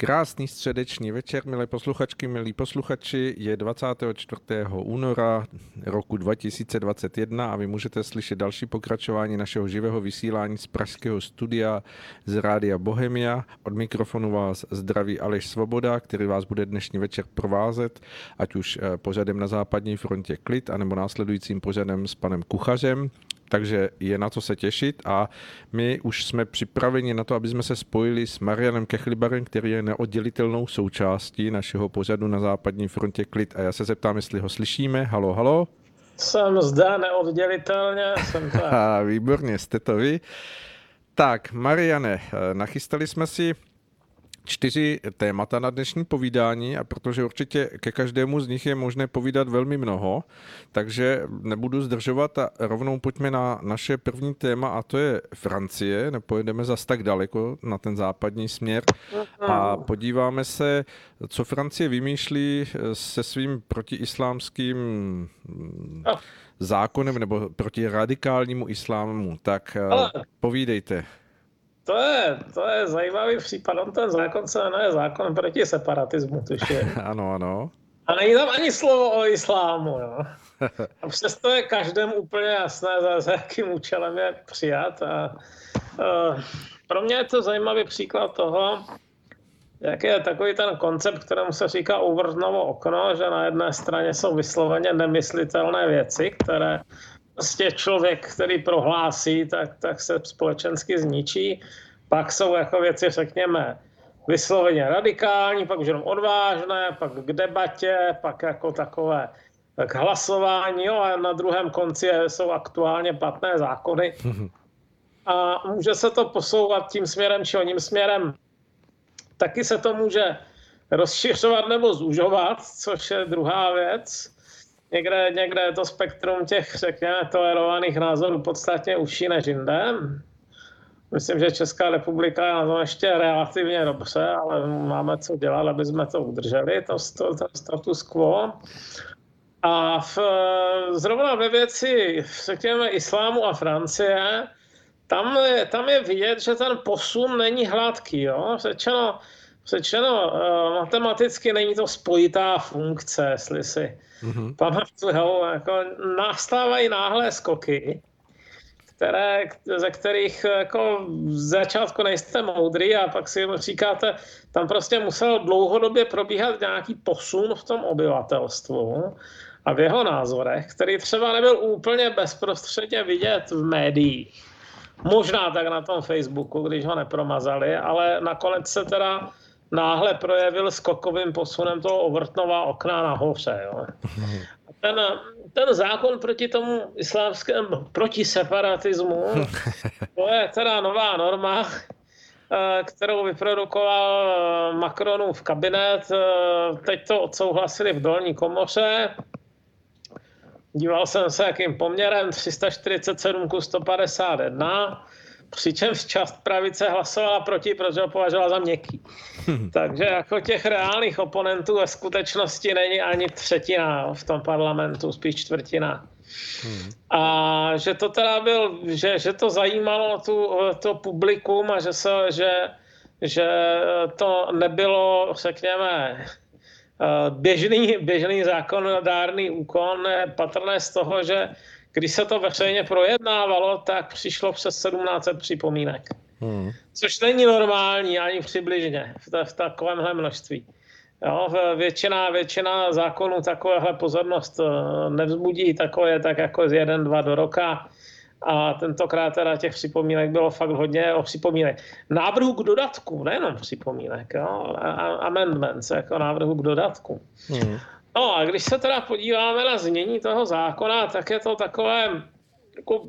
Krásný středeční večer, milé posluchačky, milí posluchači. Je 24. února roku 2021 a vy můžete slyšet další pokračování našeho živého vysílání z pražského studia z Rádia Bohemia. Od mikrofonu vás zdraví Aleš Svoboda, který vás bude dnešní večer provázet, ať už eh, pořadem na západní frontě Klid, anebo následujícím pořadem s panem Kuchařem takže je na co se těšit a my už jsme připraveni na to, aby jsme se spojili s Marianem Kechlibarem, který je neoddělitelnou součástí našeho pořadu na západní frontě Klid a já se zeptám, jestli ho slyšíme. Halo, halo. Jsem zde neoddělitelně, jsem tady. Výborně, jste to vy. Tak, Mariane, nachystali jsme si čtyři témata na dnešní povídání a protože určitě ke každému z nich je možné povídat velmi mnoho, takže nebudu zdržovat a rovnou pojďme na naše první téma a to je Francie, nepojedeme zas tak daleko na ten západní směr a podíváme se, co Francie vymýšlí se svým protiislámským zákonem nebo proti radikálnímu islámu. Tak povídejte. To je, to je zajímavý případ. On ten zákon se jmenuje zákon proti separatismu, tuším. ano, ano. A není tam ani slovo o islámu. Jo. A přesto je každému úplně jasné, za, za jakým účelem je přijat. A, uh, pro mě je to zajímavý příklad toho, jak je takový ten koncept, kterému se říká uvrhnovo okno, že na jedné straně jsou vysloveně nemyslitelné věci, které prostě člověk, který prohlásí, tak, tak se společensky zničí. Pak jsou jako věci, řekněme, vysloveně radikální, pak už jenom odvážné, pak k debatě, pak jako takové k hlasování, jo, a na druhém konci jsou aktuálně platné zákony. A může se to posouvat tím směrem či oním směrem. Taky se to může rozšiřovat nebo zužovat, což je druhá věc někde, někde je to spektrum těch, řekněme, tolerovaných názorů podstatně užší než jinde. Myslím, že Česká republika je na tom ještě relativně dobře, ale máme co dělat, aby jsme to udrželi, to, to, to status quo. A v, zrovna ve věci, řekněme, islámu a Francie, tam tam je vidět, že ten posun není hladký. Jo? Řečeno, řečeno uh, matematicky není to spojitá funkce, jestli si mm-hmm. pamatuju, jako nastávají náhle skoky, které, ze kterých jako v začátku nejste moudrý a pak si říkáte, tam prostě musel dlouhodobě probíhat nějaký posun v tom obyvatelstvu a v jeho názorech, který třeba nebyl úplně bezprostředně vidět v médiích. Možná tak na tom Facebooku, když ho nepromazali, ale nakonec se teda náhle projevil skokovým posunem toho ovrtnová okna nahoře. Jo. Ten, ten zákon proti tomu islámskému, proti separatismu, to je teda nová norma, eh, kterou vyprodukoval eh, Macronův kabinet. Eh, teď to odsouhlasili v dolní komoře. Díval jsem se, jakým poměrem 347 ku 151 přičemž část pravice hlasovala proti, protože ho považovala za měkký. Takže jako těch reálných oponentů ve skutečnosti není ani třetina v tom parlamentu, spíš čtvrtina. Hmm. A že to teda byl, že, že to zajímalo tu, to publikum a že, se, že, že to nebylo, řekněme, běžný, běžný zákonodárný úkon, patrné z toho, že když se to veřejně projednávalo, tak přišlo přes 1700 připomínek. Hmm. Což není normální ani přibližně v, v takovémhle množství. Jo, většina, většina zákonů takovéhle pozornost eh, nevzbudí, takové tak jako z jeden, dva do roka. A tentokrát teda těch připomínek bylo fakt hodně o připomínek. Návrhu k dodatku, nejenom připomínek, jo, amendments, jako návrhu k dodatku. Hmm. No a když se teda podíváme na znění toho zákona, tak je to takové jako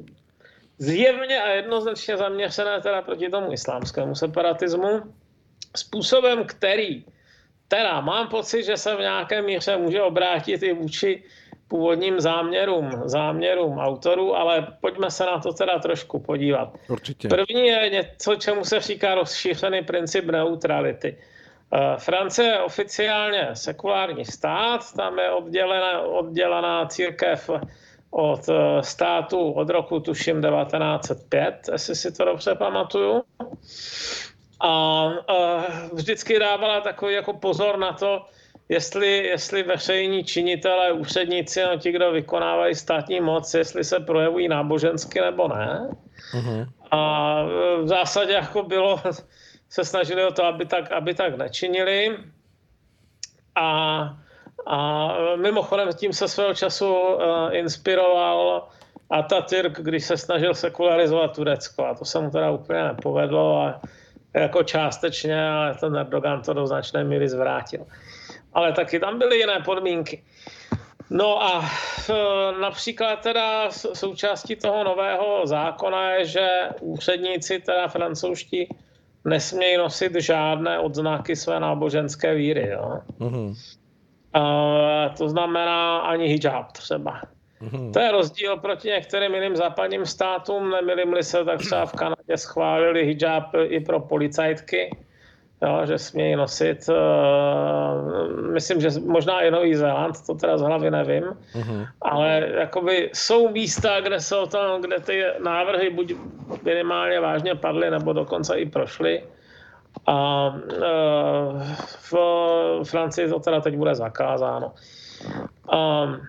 zjevně a jednoznačně zaměřené teda proti tomu islámskému separatismu způsobem, který teda mám pocit, že se v nějaké míře může obrátit i vůči původním záměrům, záměrům autorů, ale pojďme se na to teda trošku podívat. Určitě. První je něco, čemu se říká rozšířený princip neutrality. Eh, Francie je oficiálně sekulární stát, tam je oddělená, oddělená církev od eh, státu od roku tuším 1905, jestli si to dobře pamatuju. A, a vždycky dávala takový jako pozor na to, jestli, jestli veřejní činitelé, úředníci, no ti, kdo vykonávají státní moc, jestli se projevují nábožensky nebo ne. Uh-huh. A v zásadě jako bylo, se snažili o to, aby tak, aby tak nečinili. A, a mimochodem tím se svého času uh, inspiroval Atatürk, když se snažil sekularizovat Turecko. A to se mu teda úplně nepovedlo a jako částečně, ale ten Erdogan to do značné míry zvrátil. Ale taky tam byly jiné podmínky. No a e, například teda součástí toho nového zákona je, že úředníci, teda francouzští, nesmějí nosit žádné odznaky své náboženské víry. Jo? Mm-hmm. A to znamená ani hijab třeba. Mm-hmm. To je rozdíl proti některým jiným západním státům. Nemilím se, tak třeba v Kanadě schválili hijab i pro policajtky jo, že smějí nosit. Uh, myslím, že možná i Nový Zéland, to teda z hlavy nevím, uh-huh. ale jakoby jsou místa, kde jsou to, kde ty návrhy buď minimálně vážně padly, nebo dokonce i prošly. A uh, v Francii to teda teď bude zakázáno. Um,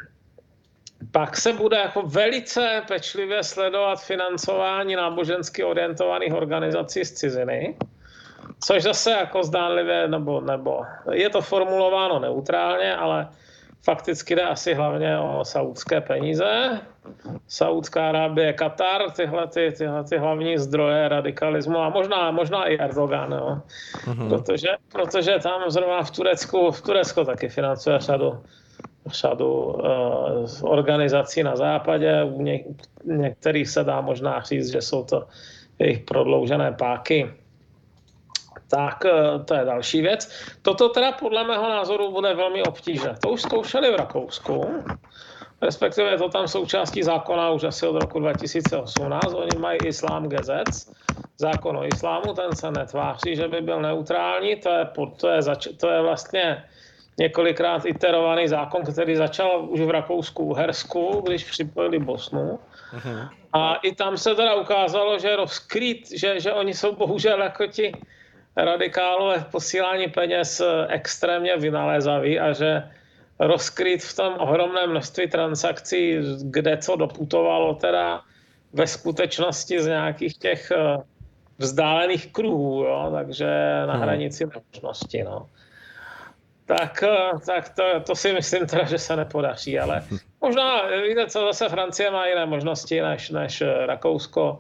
pak se bude jako velice pečlivě sledovat financování nábožensky orientovaných organizací z ciziny. Což zase jako zdánlivě, nebo, nebo je to formulováno neutrálně, ale fakticky jde asi hlavně o saudské peníze. Saudská Arábie, Katar, tyhle, ty, tyhle ty hlavní zdroje radikalismu a možná, možná i Erdogan, jo. Mm-hmm. Protože, protože tam zrovna v Turecku, v Turecku taky financuje řadu, řadu uh, organizací na západě, u ně, některých se dá možná říct, že jsou to jejich prodloužené páky tak eh, to je další věc. Toto teda podle mého názoru bude velmi obtížné. To už zkoušeli v Rakousku, respektive je to tam součástí zákona už asi od roku 2018. Oni mají Islám Gezec, zákon o islámu, ten se netváří, že by byl neutrální, to je, to je, zač, to je vlastně několikrát iterovaný zákon, který začal už v Rakousku, Uhersku, když připojili Bosnu. Uh-huh. A i tam se teda ukázalo, že rozkryt, že, že oni jsou bohužel jako ti radikálové v posílání peněz extrémně vynalézavý a že rozkryt v tom ohromné množství transakcí, kde co doputovalo teda ve skutečnosti z nějakých těch eh, vzdálených kruhů, jo? takže na hmm. hranici nemožnosti. No. Tak, eh, tak to, to si myslím teda, že se nepodaří, ale možná, víte co, zase Francie má jiné možnosti než, než Rakousko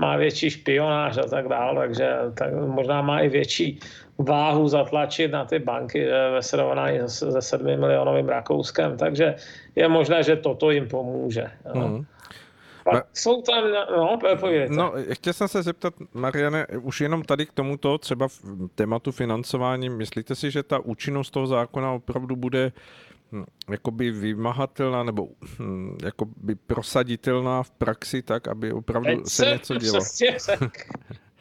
má větší špionáž a tak dále, takže tak možná má i větší váhu zatlačit na ty banky ve srovnání se 7 milionovým Rakouskem, takže je možné, že toto jim pomůže. Mm. Pak jsou tam, no, pověděte. No, chtěl jsem se zeptat, Mariane, už jenom tady k tomuto, třeba v tématu financování, myslíte si, že ta účinnost toho zákona opravdu bude Hm, jakoby vymahatelná nebo hm, jakoby prosaditelná v praxi tak, aby opravdu teď se něco dělo.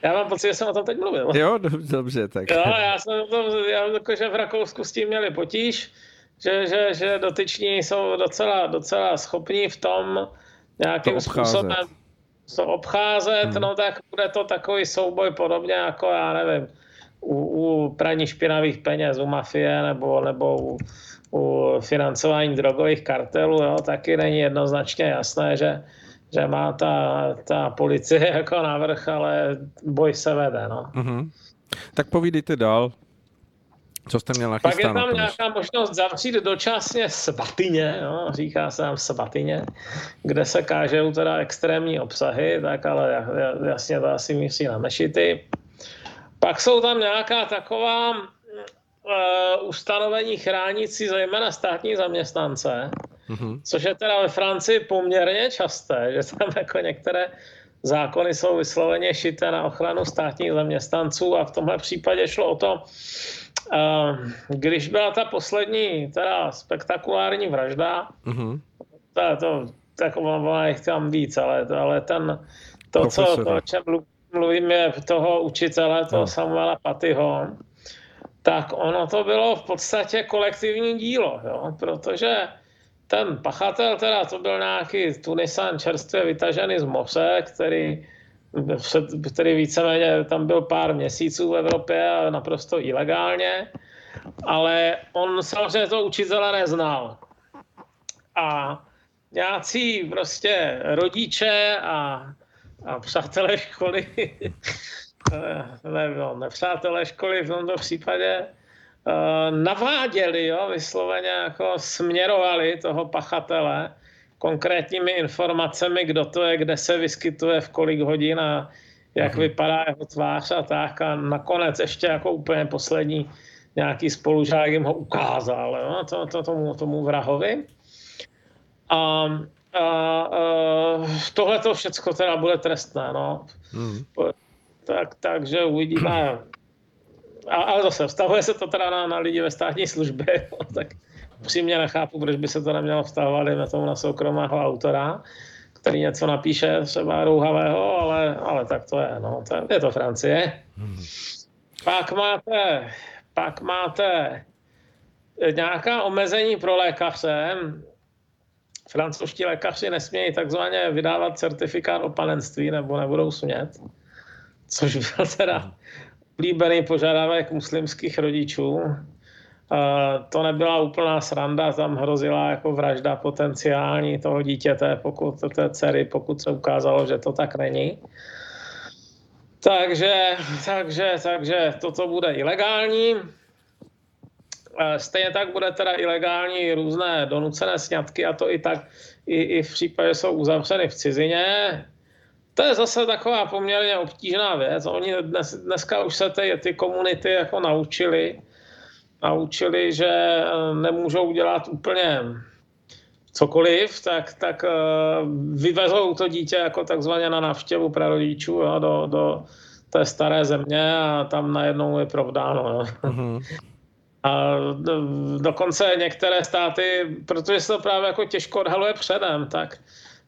Já mám pocit, že jsem o tom teď mluvil. Jo, dobře, tak. Jo, já jsem to, já jako, že v Rakousku s tím měli potíž, že, že, že dotyční jsou docela, docela schopní v tom nějakým to způsobem to obcházet, hmm. no tak bude to takový souboj podobně jako, já nevím, u, u praní špinavých peněz, u mafie nebo, nebo u, u financování drogových kartelů, jo, taky není jednoznačně jasné, že, že má ta, ta policie jako návrh, ale boj se vede. No. Mm-hmm. Tak povídejte dál. Co jste měl Pak je tam nějaká možnost zavřít dočasně svatyně, no, říká se tam svatyně, kde se kážou teda extrémní obsahy, tak ale jasně to asi míří na mešity. Pak jsou tam nějaká taková ustanovení chránící zejména státní zaměstnance, mm-hmm. což je teda ve Francii poměrně časté, že tam jako některé zákony jsou vysloveně šité na ochranu státních zaměstnanců a v tomhle případě šlo o to, uh, když byla ta poslední teda spektakulární vražda, mm-hmm. to, to tak ona jich tam víc, ale, ale ten, to, co, to, o čem mluvím, je toho učitele, toho no. Samuela Patyho, tak ono to bylo v podstatě kolektivní dílo, jo? protože ten pachatel, teda to byl nějaký Tunisan čerstvě vytažený z moře, který který víceméně tam byl pár měsíců v Evropě a naprosto ilegálně, ale on samozřejmě to učitele neznal. A nějací prostě rodiče a, a přátelé školy, ne, no, nepřátelé školy v tomto případě, eh, naváděli, jo, vysloveně jako směrovali toho pachatele konkrétními informacemi, kdo to je, kde se vyskytuje, v kolik hodin a jak mm-hmm. vypadá jeho tvář a tak. A nakonec ještě jako úplně poslední nějaký spolužák jim ho ukázal, jo, to, to, tomu, tomu vrahovi. A, a, a tohle to všechno teda bude trestné, no. Mm. Tak, takže uvidíme. A, ale zase, vztahuje se to teda na, na lidi ve státní službě, tak upřímně nechápu, proč by se to nemělo vztahovat na tomu na soukromého autora, který něco napíše třeba rouhavého, ale, ale tak to je, no, to je, je to Francie. Hmm. Pak máte, pak máte nějaká omezení pro lékaře. Francouzští lékaři nesmějí takzvaně vydávat certifikát o panenství nebo nebudou smět, což byl teda oblíbený požadavek muslimských rodičů to nebyla úplná sranda, tam hrozila jako vražda potenciální toho dítěte, pokud té dcery, pokud se ukázalo, že to tak není. Takže, takže, takže toto bude ilegální. Stejně tak bude teda ilegální různé donucené sňatky a to i tak, i, i v případě, že jsou uzavřeny v cizině. To je zase taková poměrně obtížná věc. Oni dnes, dneska už se ty, ty komunity jako naučili, naučili, že eh, nemůžou dělat úplně cokoliv, tak, tak eh, vyvezou to dítě jako takzvaně na návštěvu prarodičů jo, do, do té staré země a tam najednou je provdáno. Jo. Mm-hmm. A do, dokonce některé státy, protože se to právě jako těžko odhaluje předem, tak,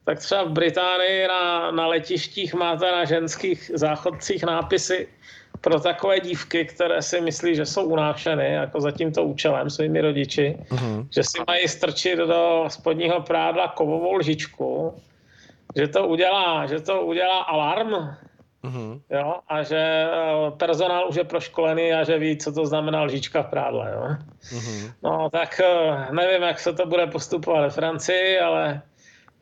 tak třeba v Británii na, na letištích máte na ženských záchodcích nápisy pro takové dívky, které si myslí, že jsou unášeny jako za tímto účelem svými rodiči, uh-huh. že si mají strčit do spodního prádla kovovou lžičku, že to udělá, že to udělá alarm, uh-huh. jo, a že eh, personál už je proškolený a že ví, co to znamená lžička v prádle, jo. Uh-huh. No, tak eh, nevím, jak se to bude postupovat ve Francii, ale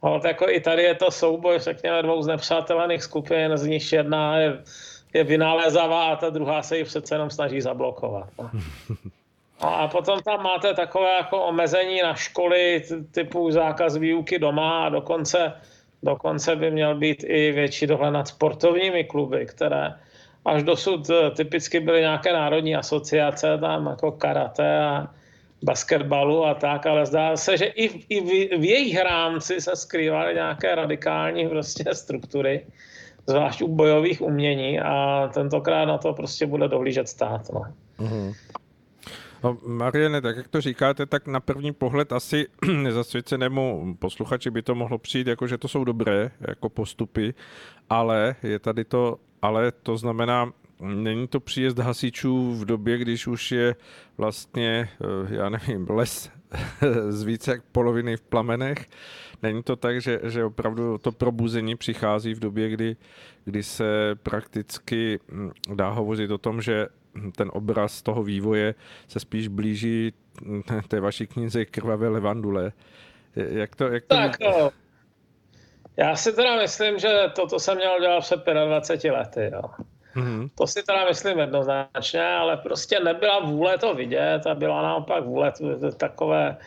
no, jako i tady je to souboj, řekněme, dvou znepřátelených skupin, z nich jedna je je vynalézavá a ta druhá se ji přece jenom snaží zablokovat. No. A potom tam máte takové jako omezení na školy typu zákaz výuky doma a dokonce, dokonce by měl být i větší dohled nad sportovními kluby, které až dosud eh, typicky byly nějaké národní asociace, tam jako karate a basketbalu a tak, ale zdá se, že i v, i v, v jejich rámci se skrývaly nějaké radikální prostě struktury, zvlášť u bojových umění a tentokrát na to prostě bude dohlížet stát. No. Mm-hmm. No, Mariane, tak jak to říkáte, tak na první pohled asi nezasvěcenému posluchači by to mohlo přijít, jako že to jsou dobré jako postupy, ale je tady to, ale to znamená, není to příjezd hasičů v době, když už je vlastně, eh, já nevím, les z více jak poloviny v plamenech, Není to tak, že, že opravdu to probuzení přichází v době, kdy, kdy se prakticky hm, dá hovořit o tom, že ten obraz toho vývoje se spíš blíží hm, té vaší knize Krvavé levandule. Jak to, jak to... Tak, no. Já si teda myslím, že toto se mělo dělat před 25 lety. Jo. Mm-hmm. To si teda myslím jednoznačně, ale prostě nebyla vůle to vidět a byla naopak vůle takové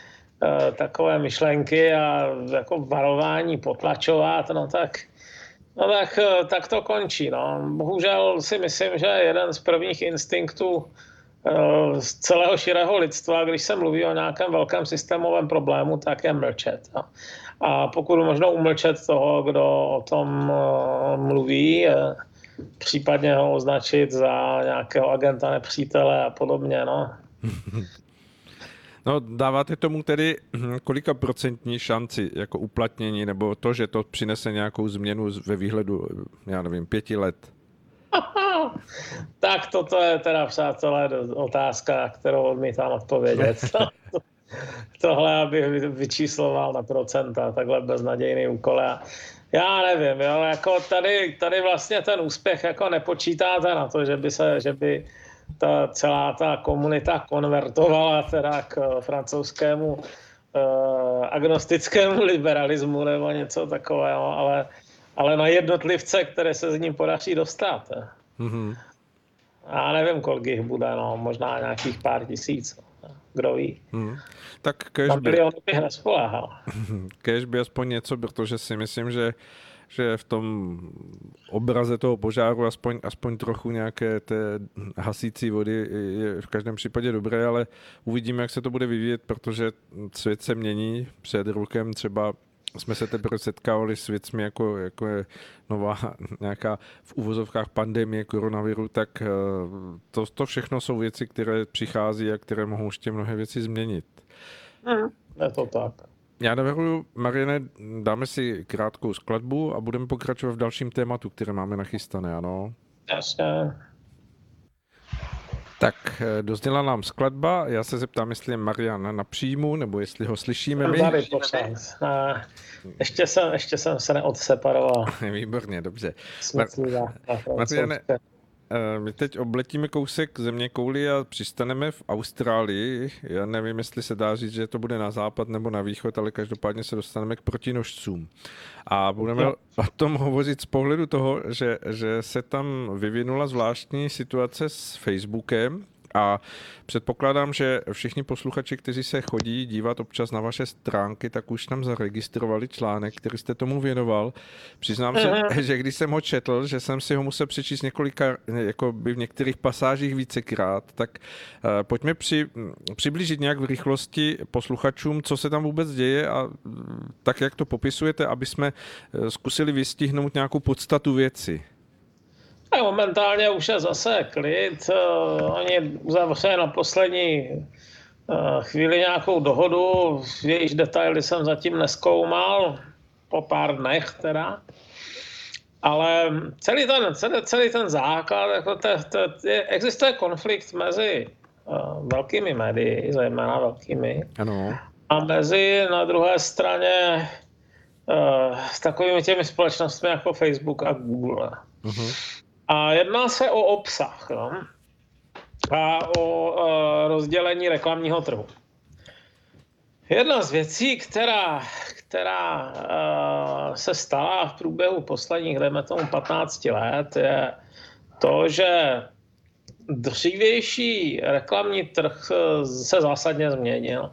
Eh, takové myšlenky a jako varování potlačovat, no tak, no tak, eh, tak to končí. No. Bohužel si myslím, že jeden z prvních instinktů eh, z celého širého lidstva, když se mluví o nějakém velkém systémovém problému, tak je mlčet. No. A pokud možno umlčet toho, kdo o tom mluví, případně ho označit za nějakého agenta nepřítele a podobně. No. No, dáváte tomu tedy hm, kolika procentní šanci jako uplatnění, nebo to, že to přinese nějakou změnu ve výhledu, já nevím, pěti let? tak toto je teda, přátelé, otázka, kterou odmítám odpovědět. tohle, abych vyčísloval na procenta, takhle beznadějný úkol. Já nevím, jo, jako tady, tady vlastně ten úspěch jako nepočítáte na to, že by se, že by ta celá ta komunita konvertovala teda k francouzskému uh, agnostickému liberalismu nebo něco takového, ale, ale na jednotlivce, které se z ním podaří dostat. Mm-hmm. Já nevím, kolik jich bude, no, možná nějakých pár tisíc. Kdo ví. Hmm. Tak kež by... bych nespoléhal. Kež by aspoň něco, protože si myslím, že že v tom obraze toho požáru aspoň, aspoň trochu nějaké té hasící vody je v každém případě dobré, ale uvidíme, jak se to bude vyvíjet, protože svět se mění. Před rokem třeba jsme se teprve setkávali s věcmi, jako, jako je nová nějaká v uvozovkách pandemie koronaviru, tak eh, to, to všechno jsou věci, které přichází a které mohou ještě mnohé věci změnit. Mm, je to tak. Já navrhuji, Mariane, dáme si krátkou skladbu a budeme pokračovat v dalším tématu, které máme nachystané, ano? Jasně. Tak eh, dozněla nám skladba, já se zeptám, jestli je Marian na příjmu, nebo jestli ho slyšíme my. Tady, ještě, jsem, ještě jsem se neodseparoval. Výborně, dobře. Mar- Mariane, my teď obletíme kousek země kouli a přistaneme v Austrálii. Já nevím, jestli se dá říct, že to bude na západ nebo na východ, ale každopádně se dostaneme k protinožcům. A budeme o tom hovořit z pohledu toho, že, že se tam vyvinula zvláštní situace s Facebookem, a předpokládám, že všichni posluchači, kteří se chodí dívat občas na vaše stránky, tak už tam zaregistrovali článek, který jste tomu věnoval. Přiznám se, uh-huh. že když jsem ho četl, že jsem si ho musel přečíst několika, jako by v některých pasážích vícekrát, tak uh, pojďme při, přiblížit nějak v rychlosti posluchačům, co se tam vůbec děje a tak, jak to popisujete, aby jsme eh, zkusili vystihnout nějakou podstatu věci. Momentálně už je zase klid. Eh, oni uzavřeli na poslední eh, chvíli nějakou dohodu, jejíž detaily jsem zatím neskoumal, po pár dnech teda. Ale celý ten, celý, celý ten základ, jako te, te, je, existuje konflikt mezi uh, velkými médii, zejména velkými, ano. a mezi na druhé straně uh, s takovými těmi společnostmi jako Facebook a Google. Uh-huh. A jedná se o obsah no? a o uh, rozdělení reklamního trhu. Jedna z věcí, která, která uh, se stala v průběhu posledních, dejme tomu, 15 let, je to, že dřívější reklamní trh se zásadně změnil.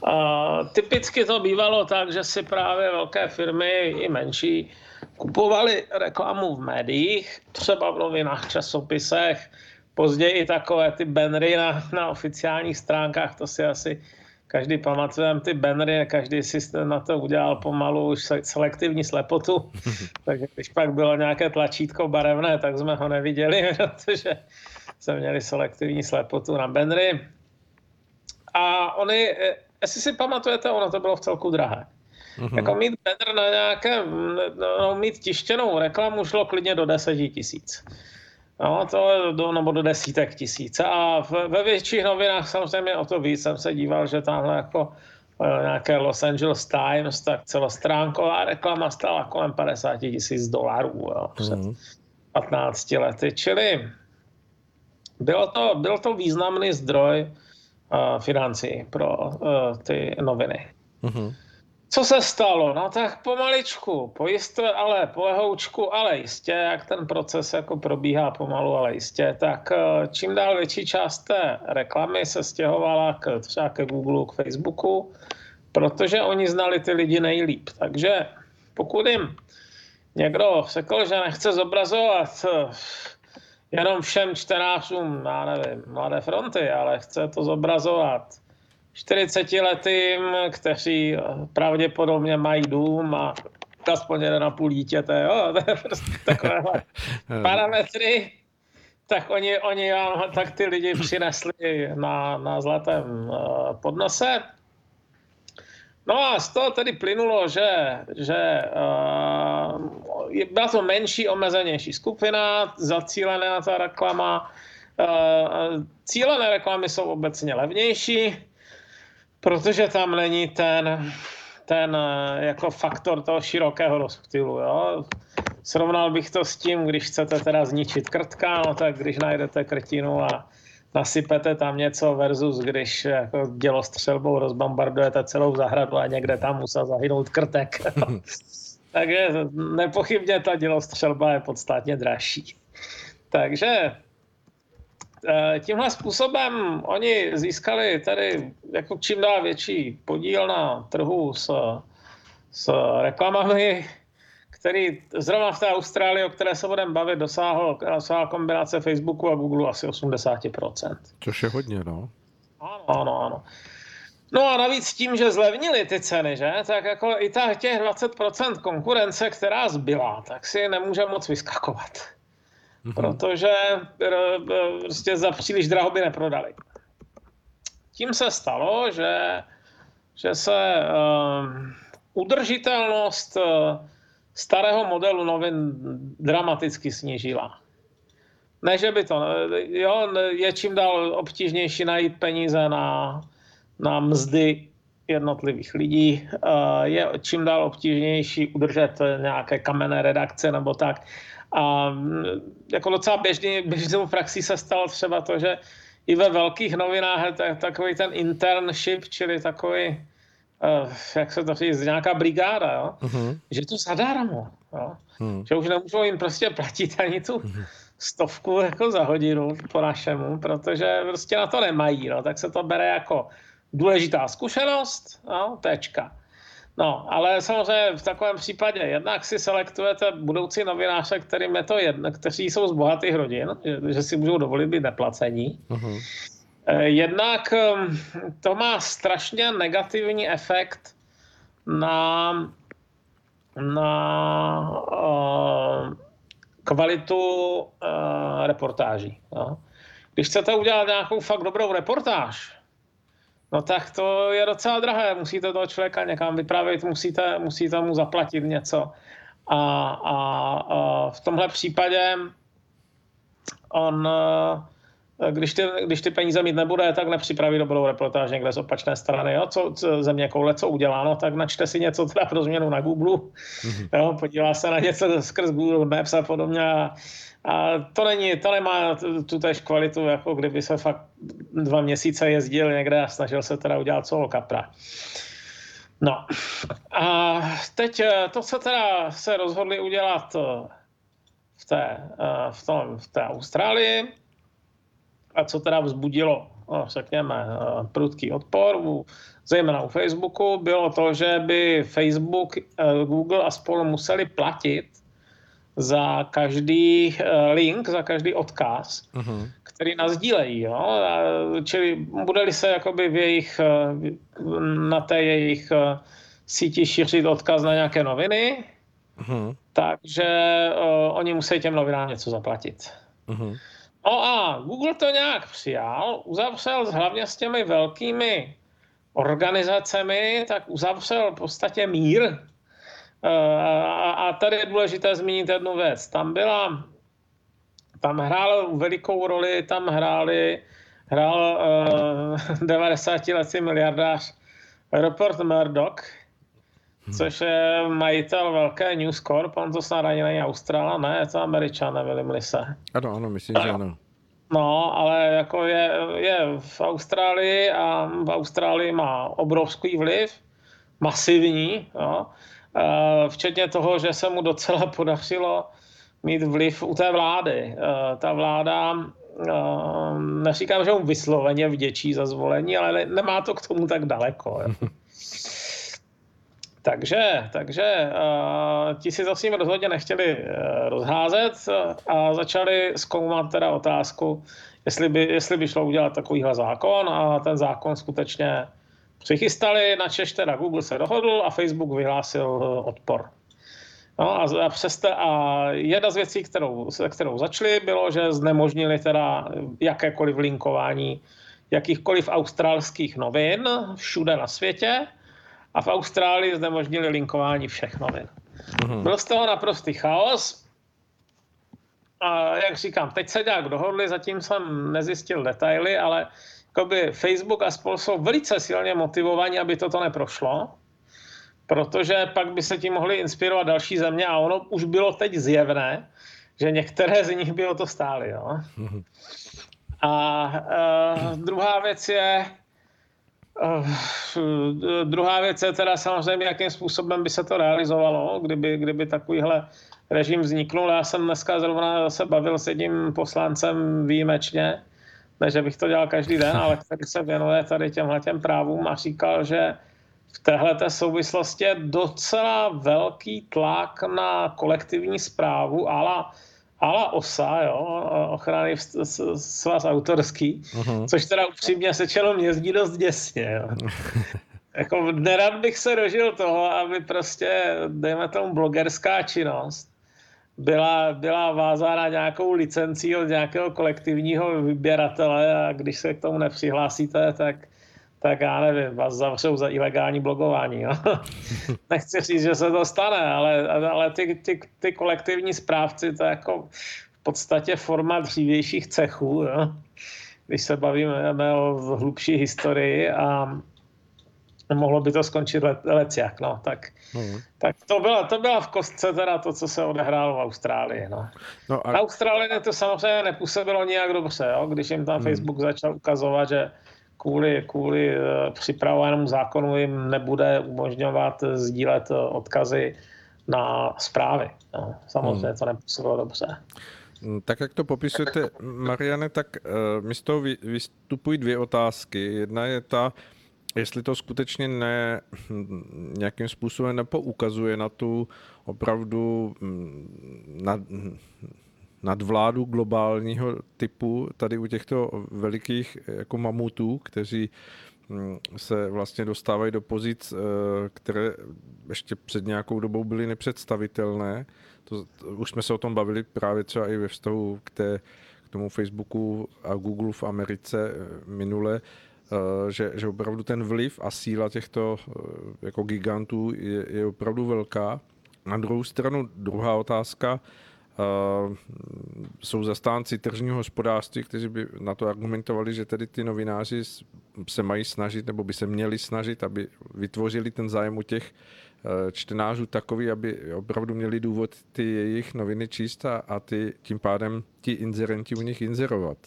Uh, typicky to bývalo tak, že si právě velké firmy i menší kupovali reklamu v médiích, třeba v novinách, časopisech, později i takové ty bannery na, na oficiálních stránkách, to si asi každý pamatujeme ty bannery, každý si na to udělal pomalu už selektivní slepotu, takže když pak bylo nějaké tlačítko barevné, tak jsme ho neviděli, protože jsme měli selektivní slepotu na bannery. A oni, eh, jestli si pamatujete, ono to bylo v celku drahé. Mm-hmm. Jako mít banner na nějaké, no, mít tištěnou reklamu šlo klidně do 10 tisíc. No, to do, nebo do desítek tisíc. A v, ve větších novinách samozřejmě o to víc jsem se díval, že tamhle jako eh, nějaké Los Angeles Times, tak celostránková reklama stála kolem 50 tisíc dolarů jo, před mm. 15 lety. Čili bylo to, byl to významný zdroj uh, financí pro uh, ty noviny. Mm-hmm. Co se stalo? No tak pomaličku, pojistě, ale polehoučku, ale jistě, jak ten proces jako probíhá pomalu, ale jistě, tak eh, čím dál větší část té reklamy se stěhovala k, třeba ke Google, k Facebooku, protože oni znali ty lidi nejlíp. Takže pokud jim někdo řekl, že nechce zobrazovat eh, jenom všem čtenářům, já nevím, Mladé fronty, ale chce to zobrazovat 40-letým, kteří pravděpodobně mají dům a aspoň jeden a půl dítěte, jo, to je prostě takové parametry, tak oni, oni vám, tak ty lidi přinesli na, na zlatém uh, podnose. No a z toho tedy plynulo, že, že uh, byla to menší, omezenější skupina, zacílená na ta reklama. Uh, cílené reklamy jsou obecně levnější, protože tam není ten, ten jako faktor toho širokého rozptylu. Jo? Srovnal bych to s tím, když chcete teda zničit krtka, no tak když najdete krtinu a nasypete tam něco versus když jako dělostřelbou rozbombardujete celou zahradu a někde tam musel zahynout krtek. Takže nepochybně ta dělostřelba je podstatně dražší. Takže eh, tímhle způsobem oni získali tady jako čím dál větší podíl na trhu s, s reklamami, který zrovna v té Austrálii, o které se budeme bavit, dosáhl, dosáhl kombinace Facebooku a Google asi 80%. Což je hodně, no. Ano, ano, ano. No a navíc tím, že zlevnili ty ceny, že, tak jako i ta těch 20% konkurence, která zbyla, tak si nemůže moc vyskakovat. Mm-hmm. Protože prostě za příliš draho by neprodali. Tím se stalo, že, že se uh, udržitelnost uh, starého modelu novin dramaticky snížila. Ne, že by to, jo, je čím dál obtížnější najít peníze na, na mzdy jednotlivých lidí, je čím dál obtížnější udržet nějaké kamenné redakce nebo tak. A jako docela běžně, běžnou praxí se stalo třeba to, že i ve velkých novinách je takový ten internship, čili takový uh, jak se to říct, nějaká brigáda, jo? Uh-huh. že to zadarmo, jo? Uh-huh. že už nemůžou jim prostě platit ani tu uh-huh. stovku jako za hodinu po našemu, protože prostě na to nemají, no? tak se to bere jako důležitá zkušenost, no? tečka. No, ale samozřejmě v takovém případě jednak si selektujete budoucí novináře, kterým je to jedno, kteří jsou z bohatých rodin, že, že si můžou dovolit být neplacení. Uh-huh. Jednak ehm, to má strašně negativní efekt na, na uh, kvalitu uh, reportáží. No. Když chcete udělat nějakou fakt dobrou reportáž, no tak to je docela drahé. Musíte toho člověka někam vypravit, musíte, musíte mu zaplatit něco. A, a, a v tomhle případě on uh, když ty, když ty peníze mít nebude, tak nepřipraví dobrou reportáž někde z opačné strany. Jo? Co, co země koule, co udělá, no, tak načte si něco teda pro změnu na Google, mm-hmm. jo? podívá se na něco skrz Google Maps a podobně a, a to, není, to nemá tu tež kvalitu, jako kdyby se fakt dva měsíce jezdil někde a snažil se teda udělat co kapra. No a teď eh, to, co teda se rozhodli udělat eh, v té, eh, v tom, v té Austrálii, a co teda vzbudilo, řekněme, prudký odpor, u, zejména u Facebooku, bylo to, že by Facebook, Google a spolu museli platit za každý eh, link, za každý odkaz, uh-huh. který nás sdílejí. Jo? Čili bude-li se jakoby v jejich, na té jejich síti šířit odkaz na nějaké noviny, uh-huh. takže uh, oni musí těm novinám něco zaplatit. Uh-huh. No a Google to nějak přijal, uzavřel hlavně s těmi velkými organizacemi, tak uzavřel v podstatě mír. Eh, a tady je důležité zmínit jednu věc. Tam byla, tam hrál velikou roli, tam hráli, hrál uh, 90 letý miliardář Rupert Murdoch, což je majitel velké News Corp, on to snad ani není Austrála, ne, je to Američan, nevím se. Ano, ano, myslím, že ano. No, ale jako je, je v Austrálii a v Austrálii má obrovský vliv, masivní, jo, včetně toho, že se mu docela podařilo mít vliv u té vlády. Ta vláda, neříkám, že mu vysloveně vděčí za zvolení, ale nemá to k tomu tak daleko. Takže, takže uh, ti si to s ním rozhodně nechtěli uh, rozházet a začali zkoumat teda otázku, jestli by, jestli by šlo udělat takovýhle zákon a ten zákon skutečně přichystali, na Češ teda Google se dohodl a Facebook vyhlásil uh, odpor. No a, a, přeste, a jedna z věcí, kterou, se kterou začali, bylo, že znemožnili teda jakékoliv linkování jakýchkoliv australských novin všude na světě a v Austrálii znemožnili linkování všech novin. Mm-hmm. Byl z toho naprostý chaos. A jak říkám, teď se nějak dohodli, zatím jsem nezjistil detaily, ale Facebook a spol jsou velice silně motivovaní, aby toto neprošlo, protože pak by se tím mohly inspirovat další země a ono už bylo teď zjevné, že některé z nich by o to stály. Jo? A uh, druhá věc je, uh, druhá věc je teda samozřejmě, jakým způsobem by se to realizovalo, kdyby, kdyby takovýhle režim vzniknul. Já jsem dneska zrovna se bavil s jedním poslancem výjimečně, ne, že bych to dělal každý den, ale který se věnuje tady těmhle těm právům a říkal, že v téhle souvislosti je docela velký tlak na kolektivní zprávu, ale ala OSA, jo, ochrany svaz autorský, uh-huh. což teda upřímně sečeno mě zdí dost děsně. Jo. jako nerad bych se dožil toho, aby prostě, dejme tomu, blogerská činnost byla, byla vázána nějakou licencí od nějakého kolektivního vyběratele a když se k tomu nepřihlásíte, tak, tak já nevím, vás zavřou za ilegální blogování. Jo? Nechci říct, že se to stane, ale, ale ty, ty, ty kolektivní správci, to je jako v podstatě forma dřívějších cechů, jo? když se bavíme o hlubší historii a mohlo by to skončit let, jak, no, tak, hmm. tak to, byla, to byla v kostce teda to, co se odehrálo v Austrálii, no. no a... Na Austrálii to samozřejmě nepůsobilo nijak dobře, jo, když jim tam hmm. Facebook začal ukazovat, že kvůli, kvůli eh, připravovanému zákonu jim nebude umožňovat sdílet eh, odkazy na zprávy. No, samozřejmě hmm. to nepůsobilo dobře. Hmm, tak jak to popisujete, Mariane, tak mi z toho vystupují dvě otázky. Jedna je ta, jestli to skutečně ne, nějakým způsobem nepoukazuje na tu opravdu mm, nad, nadvládu globálního typu tady u těchto velikých jako mamutů, kteří se vlastně dostávají do pozic, eh, které ještě před nějakou dobou byly nepředstavitelné. To, to, už jsme se o tom bavili právě třeba i ve vztahu k, té, k tomu Facebooku a Google v Americe eh, minule, že, že opravdu ten vliv a síla těchto eh, jako gigantů je, je opravdu velká. Na druhou stranu druhá otázka, Uh, jsou zastánci tržního hospodářství, kteří by na to argumentovali, že tedy ty novináři se mají snažit, nebo by se měli snažit, aby vytvořili ten zájem u těch čtenářů takový, aby opravdu měli důvod ty jejich noviny číst a, a ty, tím pádem ti inzerenti u nich inzerovat.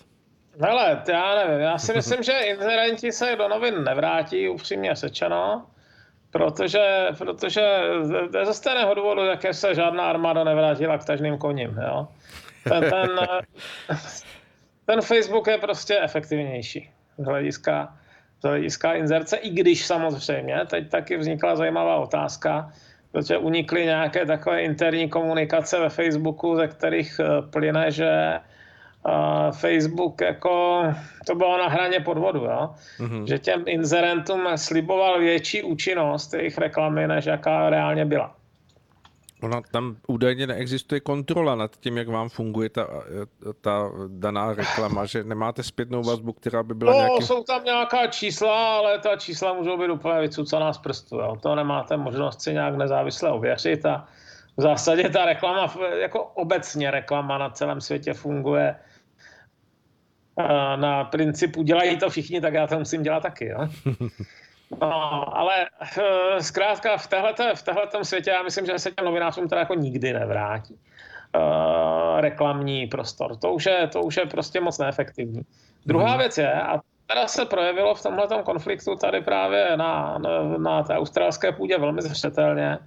Hele, já nevím, já si myslím, že inzerenti se do novin nevrátí, upřímně sečeno, protože, protože ze stejného důvodu, jaké se žádná armáda nevrátila k tažným koním. Jo? Ten, ten, ten Facebook je prostě efektivnější z hlediska, z hlediska inzerce, i když samozřejmě teď taky vznikla zajímavá otázka, protože unikly nějaké takové interní komunikace ve Facebooku, ze kterých eh, plyne, že Facebook jako, to bylo na hraně podvodu, jo? Mm-hmm. že těm inzerentům sliboval větší účinnost jejich reklamy, než jaká reálně byla. Ona tam údajně neexistuje kontrola nad tím, jak vám funguje ta, ta daná reklama, že nemáte zpětnou vazbu, která by byla no, nějakým... jsou tam nějaká čísla, ale ta čísla můžou být úplně vycucaná z prstu. Jo. To nemáte možnost si nějak nezávisle ověřit a v zásadě ta reklama, jako obecně reklama na celém světě funguje na principu dělají to všichni, tak já to musím dělat taky. Jo? No, ale eh, zkrátka v téhleté, v téhletom světě já myslím, že se těm novinářům to jako nikdy nevrátí. Uh, reklamní prostor. To už, je, to už je prostě moc neefektivní. Druhá mm. věc je, a teda se projevilo v tomhle konfliktu tady právě na, na, na té australské půdě velmi zřetelně,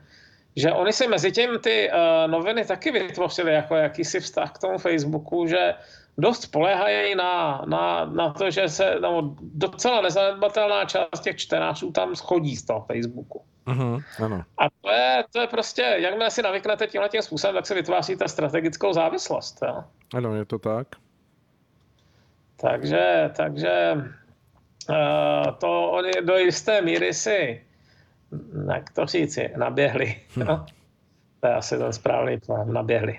že oni si mezi tím ty uh, noviny taky vytvořili jako jakýsi vztah k tomu Facebooku, že dost spolehají na, na, na to, že se no, docela nezanedbatelná část těch čtenářů tam schodí z toho Facebooku. Uh-huh, ano. A to je, to je prostě, jakmile si navyknete tímhle tím způsobem, tak se vytváříte strategickou závislost. Jo? Ano, je to tak. Takže, takže uh, to oni do jisté míry si, jak to říci, naběhli. Hm. No? To je asi ten správný plán, naběhli.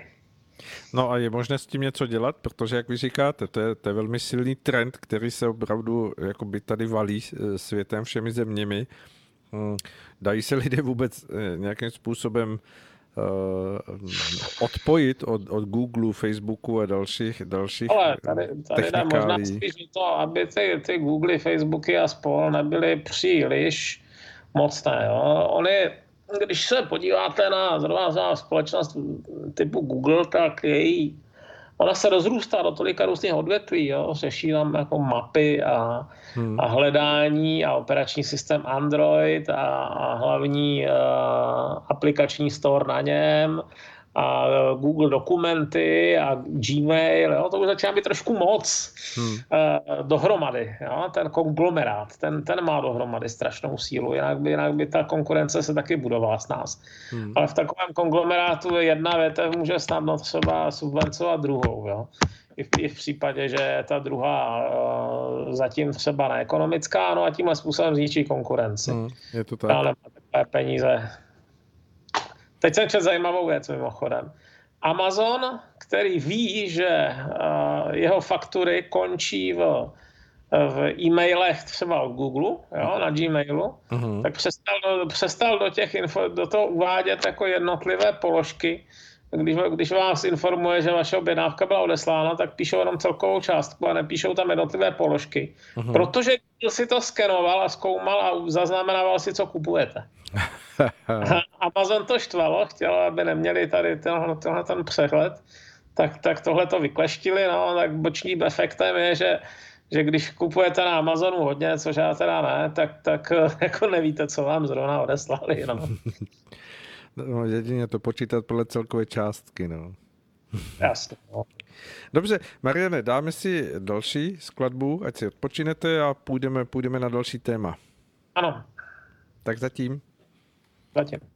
No a je možné s tím něco dělat, protože jak vy říkáte, to je, to je velmi silný trend, který se opravdu jakoby tady valí eh, světem všemi zeměmi. Hm, dají se lidé vůbec eh, nějakým způsobem odpojit od, od Google, Facebooku a dalších, dalších Ale tady, tady jde možná spíš to, aby ty, ty Google, Facebooky a spol nebyly příliš mocné. Jo? Oni, když se podíváte na zrovna společnost typu Google, tak její ona se rozrůstá do tolika různých odvětví, jo? řeší tam jako mapy a, hmm. a hledání a operační systém Android a, a hlavní uh, aplikační store na něm a Google dokumenty a Gmail, jo, to už začíná být trošku moc hmm. uh, dohromady. Jo, ten konglomerát, ten, ten má dohromady strašnou sílu, jinak by, jinak by ta konkurence se taky budovala s nás. Hmm. Ale v takovém konglomerátu jedna větev může snadno třeba subvencovat druhou. Jo. I v, I v případě, že ta druhá uh, zatím třeba neekonomická, no a tímhle způsobem zničí konkurenci. Hmm, je to tak. Ale takové peníze Teď jsem četl zajímavou věc mimochodem. Amazon, který ví, že uh, jeho faktury končí v, v e-mailech třeba od Google, jo, na Gmailu, uh-huh. tak přestal do, přestal do, těch info, do toho uvádět jako jednotlivé položky. Když, když vás informuje, že vaše objednávka byla odeslána, tak píšou jenom celkovou částku a nepíšou tam jednotlivé položky. Uh-huh. Protože si to skenoval a zkoumal a zaznamenával si, co kupujete. Amazon to štvalo, chtělo, aby neměli tady tenhle, tenhle ten přehled, tak, tak tohle to vykleštili, no, tak bočním efektem je, že že když kupujete na Amazonu hodně, což já teda ne, tak, tak jako nevíte, co vám zrovna odeslali. No. no jedině to počítat podle celkové částky. No. Jasně. No. Dobře, Mariane, dáme si další skladbu, ať si odpočinete a půjdeme, půjdeme na další téma. Ano. Tak zatím. Zatím.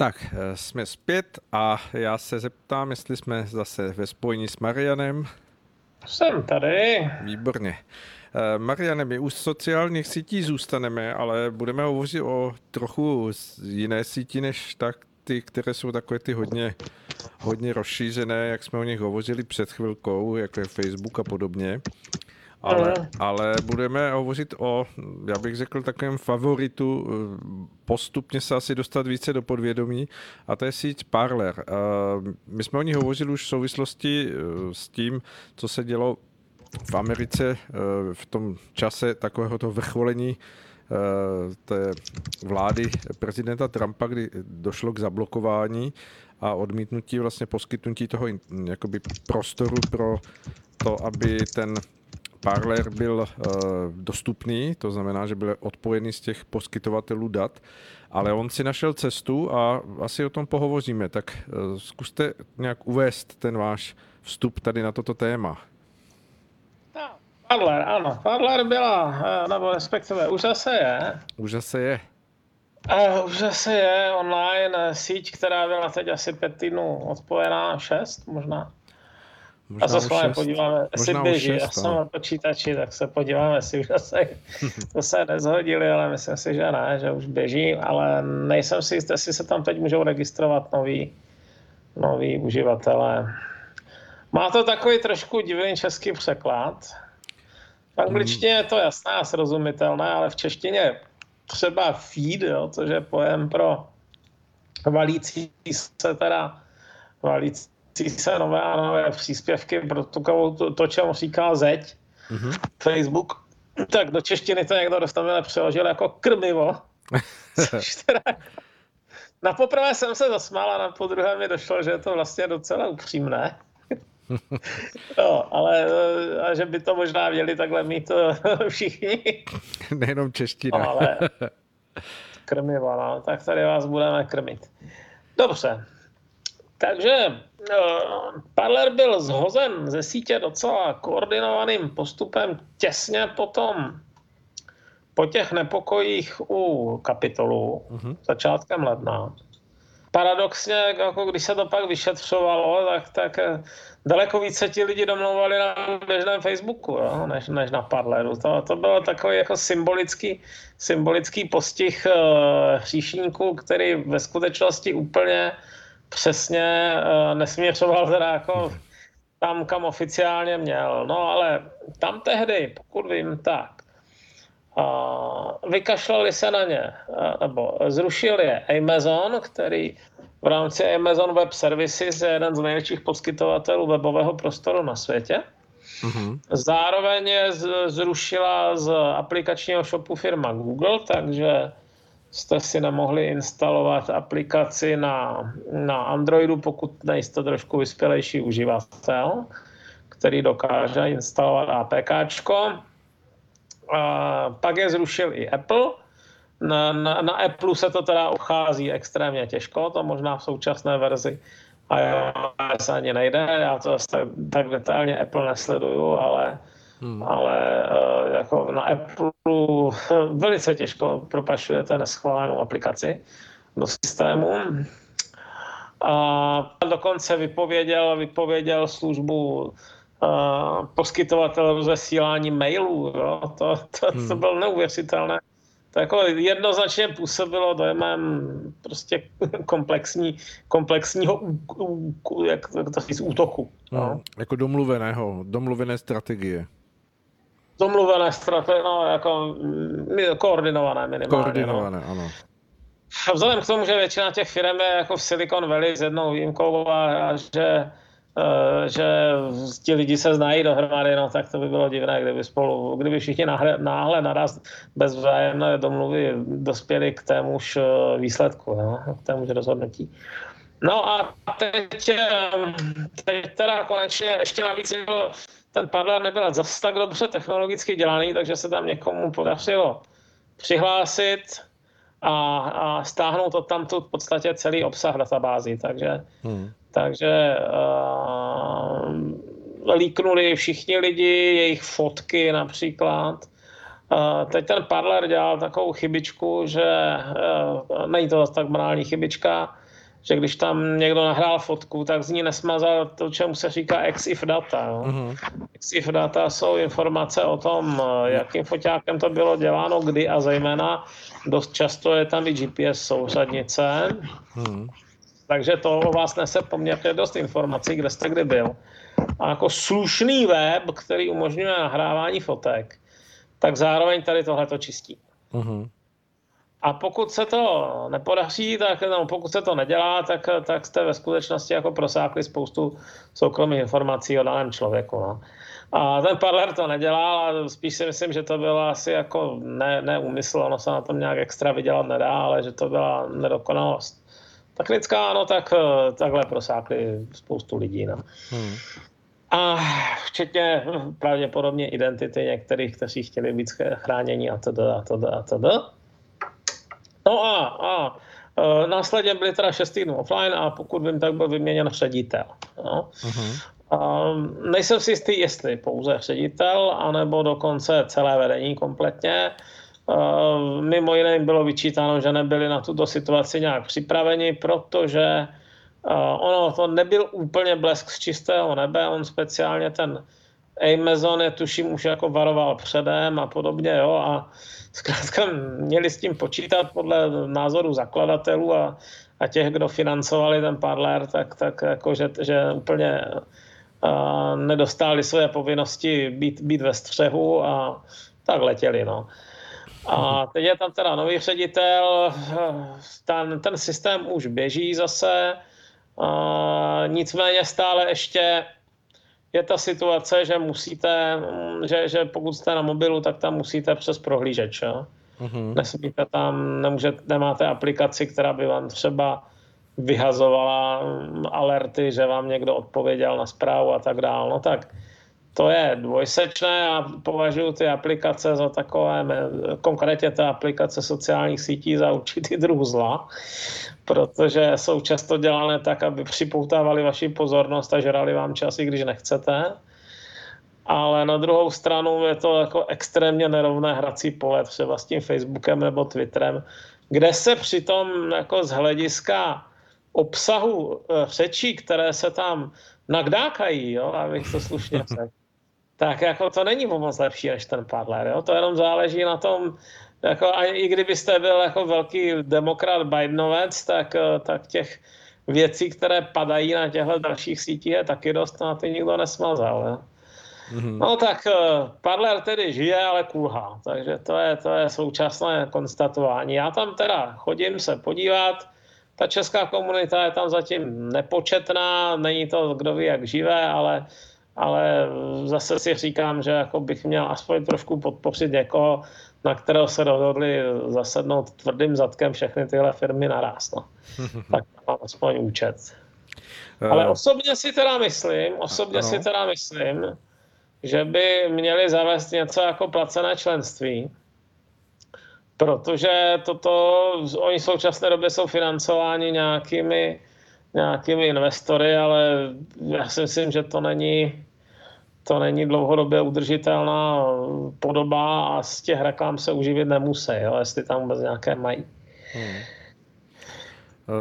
Tak, eh, jsme zpět a já se zeptám, jestli jsme zase ve spojení s Marianem. Jsem tady. Výborně. Eh, Mariane, my už sociálních sítí zůstaneme, ale budeme hovořit o trochu jiné síti než tak ty, které jsou takové ty hodně, hodně rozšířené, jak jsme o nich hovořili před chvilkou, jako je Facebook a podobně. Ale, ale budeme hovořit o, já bych řekl, takovém favoritu, eh, postupně se asi dostat více do podvědomí, a to je síť Parler. Eh, my jsme o ní hovořili už v souvislosti eh, s tím, co se dělo v Americe v tom čase takového toho vrcholení té vlády prezidenta Trumpa, kdy došlo k zablokování a odmítnutí vlastně poskytnutí toho jakoby prostoru pro to, aby ten Parler byl uh, dostupný, to znamená, že byl odpojený z těch poskytovatelů dat, ale on si našel cestu a asi o tom pohovoříme. Tak uh, zkuste nějak uvést ten váš vstup tady na toto téma. Parler, ano. Parler byla, eh, nebo respektive už zase je. Už zase je. Uh, už zase je online síť, která byla teď asi pět týdnů odpojená, šest možná. Možná a se s podíváme, jestli běží. Šest, Já jsem na počítači, tak se podíváme, jestli už se, to se nezhodili, ale myslím si, že ne, že už běží, ale nejsem si jistý, jestli se tam teď můžou registrovat noví, noví uživatelé. Má to takový trošku divný český překlad. V angličtině je to jasné a srozumitelné, ale v češtině třeba feed, jo, což je pojem pro valící se teda valící se nové a nové příspěvky pro to, to, to čemu říká zeď, mm-hmm. Facebook, tak do češtiny to někdo dostavil přeložil jako krmivo. Teda, na poprvé jsem se zasmál a na podruhé mi došlo, že je to vlastně docela upřímné. No, ale a že by to možná měli takhle mít všichni. Nejenom čeština. No, ale krmivo, no, tak tady vás budeme krmit. Dobře, takže uh, Parler byl zhozen ze sítě docela koordinovaným postupem těsně potom po těch nepokojích u kapitolu uh-huh. začátkem ledna. Paradoxně, jako když se to pak vyšetřovalo, tak, tak eh, daleko více ti lidi domlouvali na běžném Facebooku, jo, než, než na Parleru. To, to bylo takový jako symbolický, symbolický postih uh, hříšníků, který ve skutečnosti úplně uh, přesně uh, nesměřoval teda jako tam, kam oficiálně měl. No ale tam tehdy, pokud vím, tak vykašlali se na ně, nebo zrušili je Amazon, který v rámci Amazon Web Services je jeden z největších poskytovatelů webového prostoru na světě. Mm-hmm. Zároveň je zrušila z aplikačního shopu firma Google, takže jste si nemohli instalovat aplikaci na, na Androidu, pokud nejste trošku vyspělejší uživatel, který dokáže instalovat APKčko. A pak je zrušil i Apple. Na, na, na Apple se to teda uchází extrémně těžko, to možná v současné verzi se ani nejde, já to tak detailně Apple nesleduju, ale, hmm. ale uh, jako na Apple velice těžko propašujete neschválenou aplikaci do systému. A dokonce vypověděl, vypověděl službu uh, poskytovatel rozesílání mailů. Jo? To, to, hmm. to bylo neuvěřitelné. To jako jednoznačně působilo dojemem prostě komplexní, komplexního jak to říct, útoku. No. Hmm, jako domluveného, domluvené strategie. Domluvené strategie, no jako koordinované minimálně. Koordinované, no. ano. Vzhledem k tomu, že většina těch firm je jako v Silicon Valley s jednou výjimkou a, a že Eh, že ti lidi se znají dohromady, no tak to by bylo divné, kdyby spolu, kdyby všichni náhle, náhle naraz bez vzájemné domluvy dospěli k témuž eh, výsledku, no, k témuž rozhodnutí. No a teď, eh, teď teda konečně ještě navíc byl, ten padler nebyl zase tak dobře technologicky dělaný, takže se tam někomu podařilo přihlásit a, a stáhnout to tam v podstatě celý obsah databází, takže hmm. Takže uh, líknuli všichni lidi, jejich fotky například. Uh, teď ten Parler dělal takovou chybičku, že uh, není to tak banální chybička, že když tam někdo nahrál fotku, tak z ní nesmazal to, čemu se říká EXIF data. Jo. Mm-hmm. EXIF data jsou informace o tom, jakým foťákem to bylo děláno, kdy a zejména dost často je tam i GPS souřadnice. Mm-hmm. Takže to o vás nese poměrně dost informací, kde jste kdy byl. A jako slušný web, který umožňuje nahrávání fotek, tak zároveň tady tohle to čistí. Uh-huh. A pokud se to nepodaří, tak no, pokud se to nedělá, tak, tak jste ve skutečnosti jako prosákli spoustu soukromých informací o daném člověku. No. A ten Parler to nedělal a spíš si myslím, že to bylo asi jako ne, ono se na tom nějak extra vydělat nedá, ale že to byla nedokonalost lidská, ano, tak takhle prosákli spoustu lidí. No. Hmm. A včetně hm, pravděpodobně identity některých, kteří chtěli být chráněni a to a to a to. No a, a e, následně byli teda 6 týdnů offline a pokud vím, tak byl vyměněn ředitel. No. Uh-huh. A nejsem si jistý, jestli pouze ředitel, anebo dokonce celé vedení kompletně. Eh, mimo jiné jim bylo vyčítáno, že nebyli na tuto situaci nějak připraveni, protože eh, ono to nebyl úplně blesk z čistého nebe, on speciálně ten Amazon je tuším už jako varoval předem a podobně, jo, a zkrátka měli s tím počítat podle názoru zakladatelů a, a těch, kdo financovali ten parler, tak, tak jako, že, že úplně a, nedostali své povinnosti být, být ve střehu a tak letěli, no. A teď je tam teda nový ředitel, ten, ten systém už běží zase, a nicméně stále ještě je ta situace, že musíte, že, že pokud jste na mobilu, tak tam musíte přes prohlížeč. Jo? Mm-hmm. Nesmíte tam, nemůžete, nemáte aplikaci, která by vám třeba vyhazovala alerty, že vám někdo odpověděl na zprávu a tak dále. No tak to je dvojsečné a považuji ty aplikace za takové, konkrétně ty aplikace sociálních sítí za určitý druh zla, protože jsou často dělané tak, aby připoutávali vaši pozornost a žrali vám čas, i když nechcete. Ale na druhou stranu je to jako extrémně nerovné hrací pole třeba s tím Facebookem nebo Twitterem, kde se přitom jako z hlediska obsahu eh, řečí, které se tam nagdákají, jo, abych to slušně řekl, tak jako to není moc lepší než ten Padler. Jo? To jenom záleží na tom, jako, a i kdybyste byl jako velký demokrat Bidenovec, tak, eh, tak těch věcí, které padají na těchto dalších sítích je taky dost, no a ty nikdo nesmazal. Jo? Mm-hmm. No tak uh, Parler tedy žije, ale kulhá. Takže to je, to je současné konstatování. Já tam teda chodím se podívat. Ta česká komunita je tam zatím nepočetná, není to kdo ví jak živé, ale, ale zase si říkám, že jako bych měl aspoň trošku podpořit někoho, na kterého se rozhodli zasednout tvrdým zadkem všechny tyhle firmy naraz. No. tak mám aspoň účet. Ale eh. osobně si teda myslím, osobně ano. si teda myslím, že by měli zavést něco jako placené členství, protože toto, oni v současné době jsou financováni nějakými, nějakými investory, ale já si myslím, že to není, to není dlouhodobě udržitelná podoba a z těch reklam se uživit nemusí, jo, jestli tam vůbec nějaké mají. Hmm.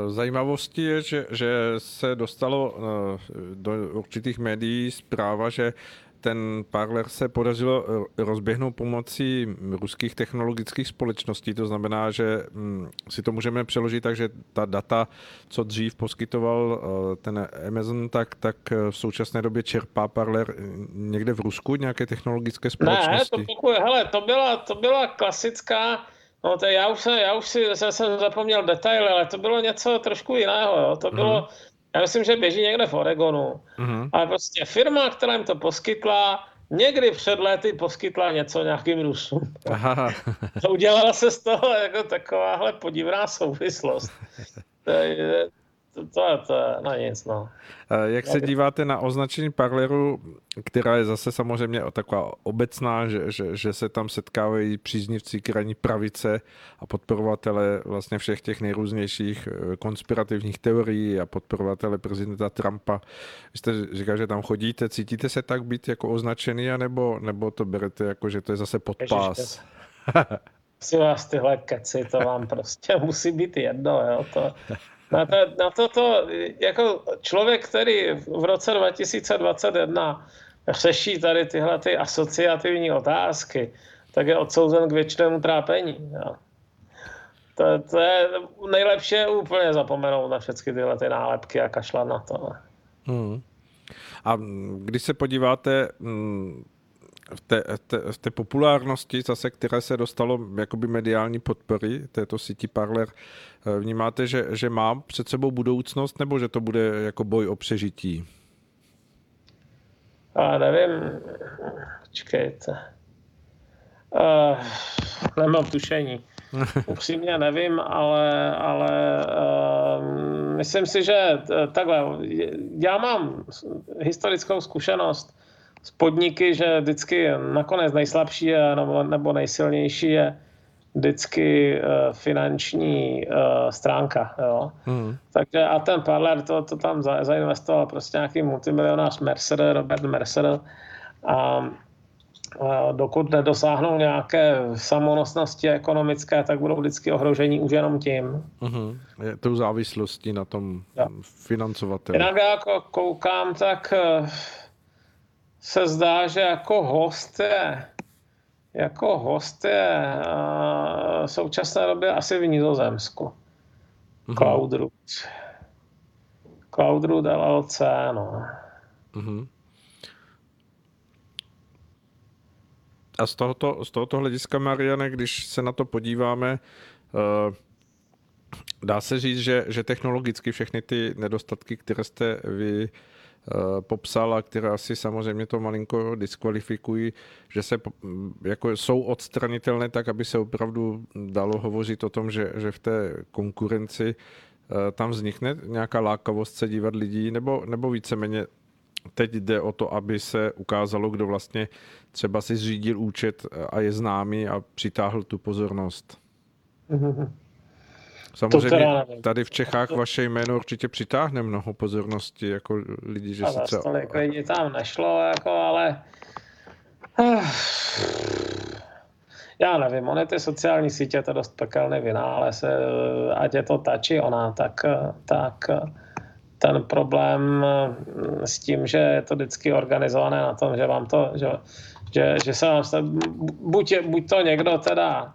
Zajímavostí je, že, že se dostalo eh, do určitých médií zpráva, že ten Parler se podařilo rozběhnout pomocí ruských technologických společností. To znamená, že hm, si to můžeme přeložit tak, že ta data, co dřív poskytoval eh, ten Amazon, tak, tak v současné době čerpá Parler někde v Rusku nějaké technologické společnosti. Ne, to, pokud, hele, to, byla, to byla klasická No to já už, jsem, já už si jsem, jsem zapomněl detaily, ale to bylo něco trošku jiného. Jo. To bylo, mm-hmm. Já myslím, že běží někde v Oregonu. Mm-hmm. Ale prostě firma, která jim to poskytla, někdy před lety poskytla něco nějakým Rusům. Aha. udělala se z toho jako takováhle podivná souvislost. To to, to na nic, no. Jak se díváte na označení Parleru, která je zase samozřejmě taková obecná, že, že, že se tam setkávají příznivci krajní pravice a podporovatele vlastně všech těch nejrůznějších eh, konspirativních teorií a podporovatele prezidenta Trumpa. Vy jste říkal, že tam chodíte, cítíte se tak být jako označený, anebo, nebo to berete jako, že to je zase podpás? si vás tyhle keci, to vám prostě musí být jedno, jo, to, na to, na to, to jako člověk, který v roce 2021 řeší tady tyhle ty asociativní otázky, tak je odsouzen k věčnému trápení. Jo. To, to je nejlepší je úplně zapomenout na všechny tyhle ty nálepky a kašlat na to. Hmm. A když se podíváte mm, v té, té, v té populárnosti, zase, které se dostalo jakoby mediální podpory této síti Parler, eh, vnímáte, že, že má před sebou budoucnost, nebo že to bude jako boj o přežití? A nevím, počkejte. Uh, nemám tušení. Upřímně nevím, ale, ale uh, myslím si, že takhle, já mám historickou zkušenost z podniky, že vždycky nakonec nejslabší je, nebo, nebo nejsilnější je vždycky uh, finanční uh, stránka. Jo. Hmm. Takže a ten Parler to, to tam za, zainvestoval prostě nějaký multimilionář Mercer, Robert Mercer a a dokud nedosáhnou nějaké samonosnosti ekonomické, tak budou vždycky ohrožení už jenom tím. Uh-huh. Je tou závislostí na tom ja. financovateli. Jinak jako koukám, tak uh, se zdá, že jako host je, jako host je uh, v současné době asi v Nizozemsku. Mm-hmm. Cloud Root. Cloud Root LLC, no. Mm-hmm. A z tohoto, z tohoto hlediska, Mariane, když se na to podíváme, uh, dá se říct, že, že technologicky všechny ty nedostatky, které jste vy Eh, popsal a které asi samozřejmě to malinko diskvalifikují, že se jako jsou odstranitelné tak, aby se opravdu dalo hovořit o tom, že, že v té konkurenci eh, tam vznikne nějaká lákavost se dívat lidí, nebo, nebo víceméně teď jde o to, aby se ukázalo, kdo vlastně třeba si zřídil účet a je známý a přitáhl tu pozornost. Mm-hmm. Samozřejmě tady v Čechách vaše jméno určitě přitáhne mnoho pozornosti, jako lidi, že se třeba... Tolik lidí tam nešlo, jako, ale... Já nevím, ony ty sociální sítě to dost pekelný vynález, ať je to ta či ona, tak, tak ten problém s tím, že je to vždycky organizované na tom, že vám to, že, že, že se vám, buď, buď to někdo teda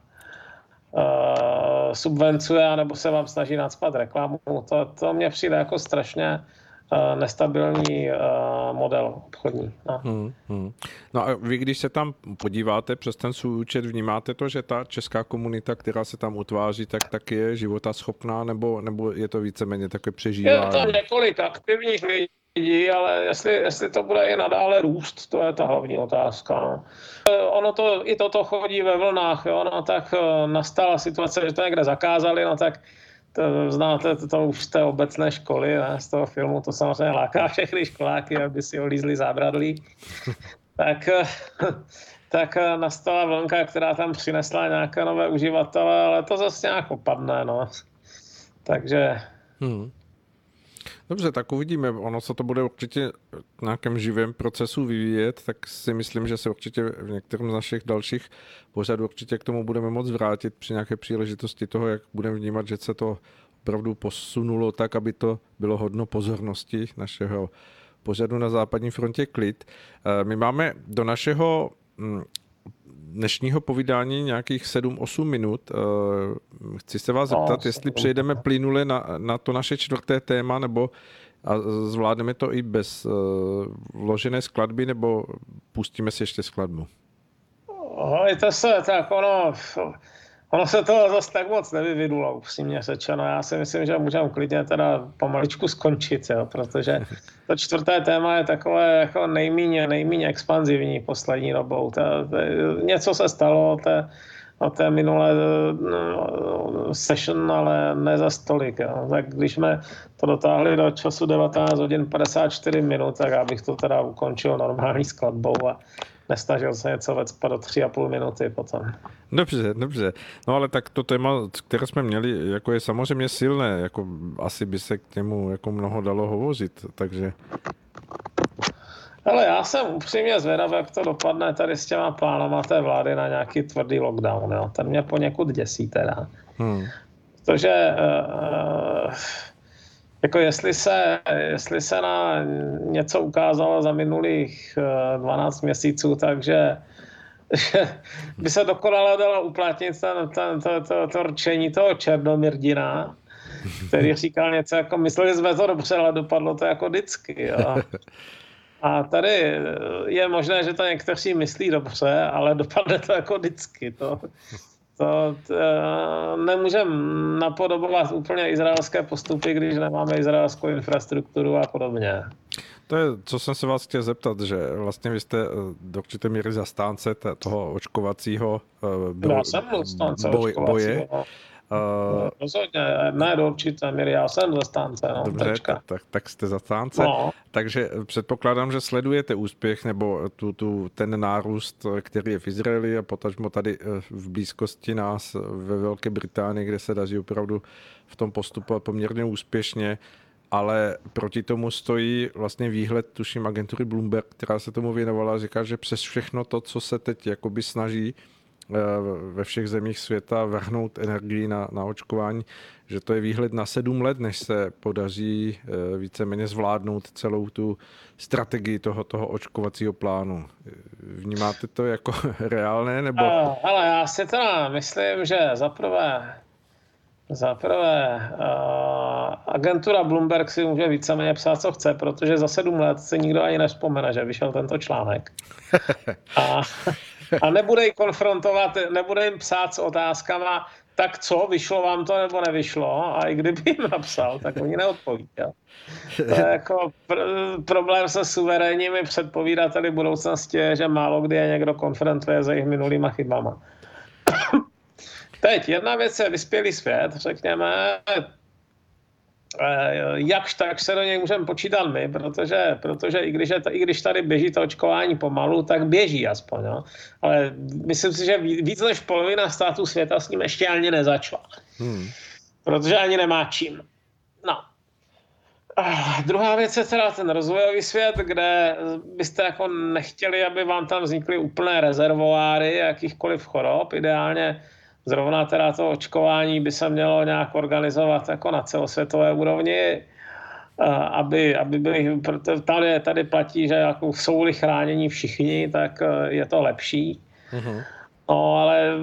uh, subvencuje, nebo se vám snaží nadspat reklamu. To, to mě přijde jako strašně, uh, nestabilní uh, model obchodní. No. Hmm, hmm. no a vy, když se tam podíváte přes ten svůj účet, vnímáte to, že ta česká komunita, která se tam utváří, tak, tak je života schopná, nebo, nebo je to víceméně takové přežívání? Je to několik aktivních lidí, ale jestli, jestli to bude i nadále růst, to je ta hlavní otázka. No. Ono to, i toto chodí ve vlnách, jo, no, tak nastala situace, že to někde zakázali, no tak to znáte to, to už z té obecné školy, ne, z toho filmu, to samozřejmě láká všechny školáky, aby si olízli zábradlí. tak, tak nastala vlnka, která tam přinesla nějaké nové uživatele, ale to zase nějak opadne, no. Takže hmm. Dobře, tak uvidíme. Ono se to bude určitě v nějakém živém procesu vyvíjet, tak si myslím, že se určitě v některém z našich dalších pořadů určitě k tomu budeme moc vrátit při nějaké příležitosti toho, jak budeme vnímat, že se to opravdu posunulo tak, aby to bylo hodno pozornosti našeho pořadu na západní frontě klid. Eh, my máme do našeho hm, dnešního povídání nějakých 7-8 minut. Eh, chci se vás no, zeptat, no, jestli přejdeme plynule na, na to naše čtvrté téma, nebo a zvládneme to i bez uh, vložené skladby, nebo pustíme si ještě skladbu? to se, tak ono, ono se to zase tak moc nevyvinulo, upřímně řečeno. Já si myslím, že můžeme klidně teda pomaličku skončit, jo, protože to čtvrté téma je takové jako nejméně, nejméně expanzivní poslední dobou. To, to, něco se stalo, to, na té minulé no, session, ale ne za stolik. Jo. Tak když jsme to dotáhli do času 19 hodin 54 minut, tak já bych to teda ukončil normální skladbou a nesnažil se něco vecpat do tři a půl minuty potom. Dobře, dobře. No ale tak to téma, které jsme měli, jako je samozřejmě silné, jako asi by se k němu jako mnoho dalo hovořit, takže... Ale já jsem upřímně zvědav, jak to dopadne tady s těma plánama té vlády na nějaký tvrdý lockdown. Jo. Ten mě poněkud děsí teda. Hmm. Protože uh, jako jestli se, jestli se na něco ukázalo za minulých 12 měsíců, takže že by se dokonale dalo uplatnit ten, ten, to, to, to rčení toho Černomirdina, který říkal něco jako, mysleli jsme to dobře, ale dopadlo to jako vždycky. Jo. A tady je možné, že to někteří myslí dobře, ale dopadne to jako vždycky. To, to, to nemůžeme napodobovat úplně izraelské postupy, když nemáme izraelskou infrastrukturu a podobně. To je, co jsem se vás chtěl zeptat, že vlastně vy jste eh, do určité míry zastánce toho očkovacího eh, boje, boje. Uh, Rozhodně, ne do určité míry, já jsem zastánce. No, dobře, tak, tak, tak jste zastánce. No. Takže předpokládám, že sledujete úspěch nebo tu, tu, ten nárůst, který je v Izraeli a potažmo tady eh, v blízkosti nás ve Velké Británii, kde se daří opravdu v tom postupovat poměrně úspěšně ale proti tomu stojí vlastně výhled, tuším, agentury Bloomberg, která se tomu věnovala, říká, že přes všechno to, co se teď jakoby snaží Eh, ve všech zemích světa vrhnout energii na, na očkování, že to je výhled na sedm let, než se podaří eh, víceméně zvládnout celou tu strategii toho, toho očkovacího plánu. Vnímáte to jako reálné? Nebo... Uh, ale já si teda myslím, že zaprvé za prvé, uh, agentura Bloomberg si může víceméně psát, co chce, protože za sedm let se nikdo ani nespomene, že vyšel tento článek. A a nebude jim konfrontovat, nebude jim psát s otázkama, tak co, vyšlo vám to nebo nevyšlo? A i kdyby jim napsal, tak oni neodpoví. Jo? To je jako pr- problém se suverénními předpovídateli budoucnosti je, že málo kdy je někdo konfrontuje s jejich minulýma chybama. Teď jedna věc je vyspělý svět, řekněme, jakž tak se do něj můžeme počítat my, protože, protože i, když je, i když tady běží to očkování pomalu, tak běží aspoň. No. Ale myslím si, že víc než polovina států světa s ním ještě ani nezačala. Hmm. Protože ani nemá čím. No. A druhá věc je teda ten rozvojový svět, kde byste jako nechtěli, aby vám tam vznikly úplné rezervoáry jakýchkoliv chorob. Ideálně Zrovna teda to očkování by se mělo nějak organizovat jako na celosvětové úrovni, aby, aby byli, tady, tady platí, že jako jsou-li chráněni všichni, tak e, je to lepší. Mm-hmm. No ale